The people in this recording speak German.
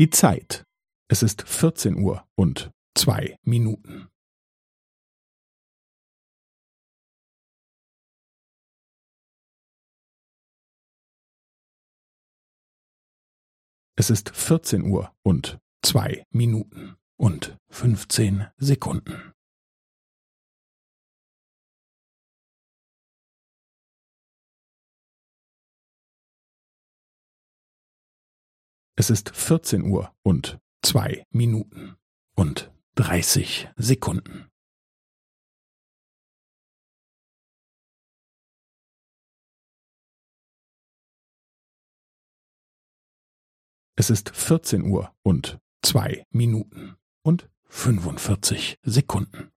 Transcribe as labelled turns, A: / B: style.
A: Die Zeit. Es ist vierzehn Uhr und zwei Minuten. Es ist vierzehn Uhr und zwei Minuten und fünfzehn Sekunden. Es ist vierzehn Uhr und zwei Minuten und dreißig Sekunden. Es ist vierzehn Uhr und zwei Minuten und fünfundvierzig Sekunden.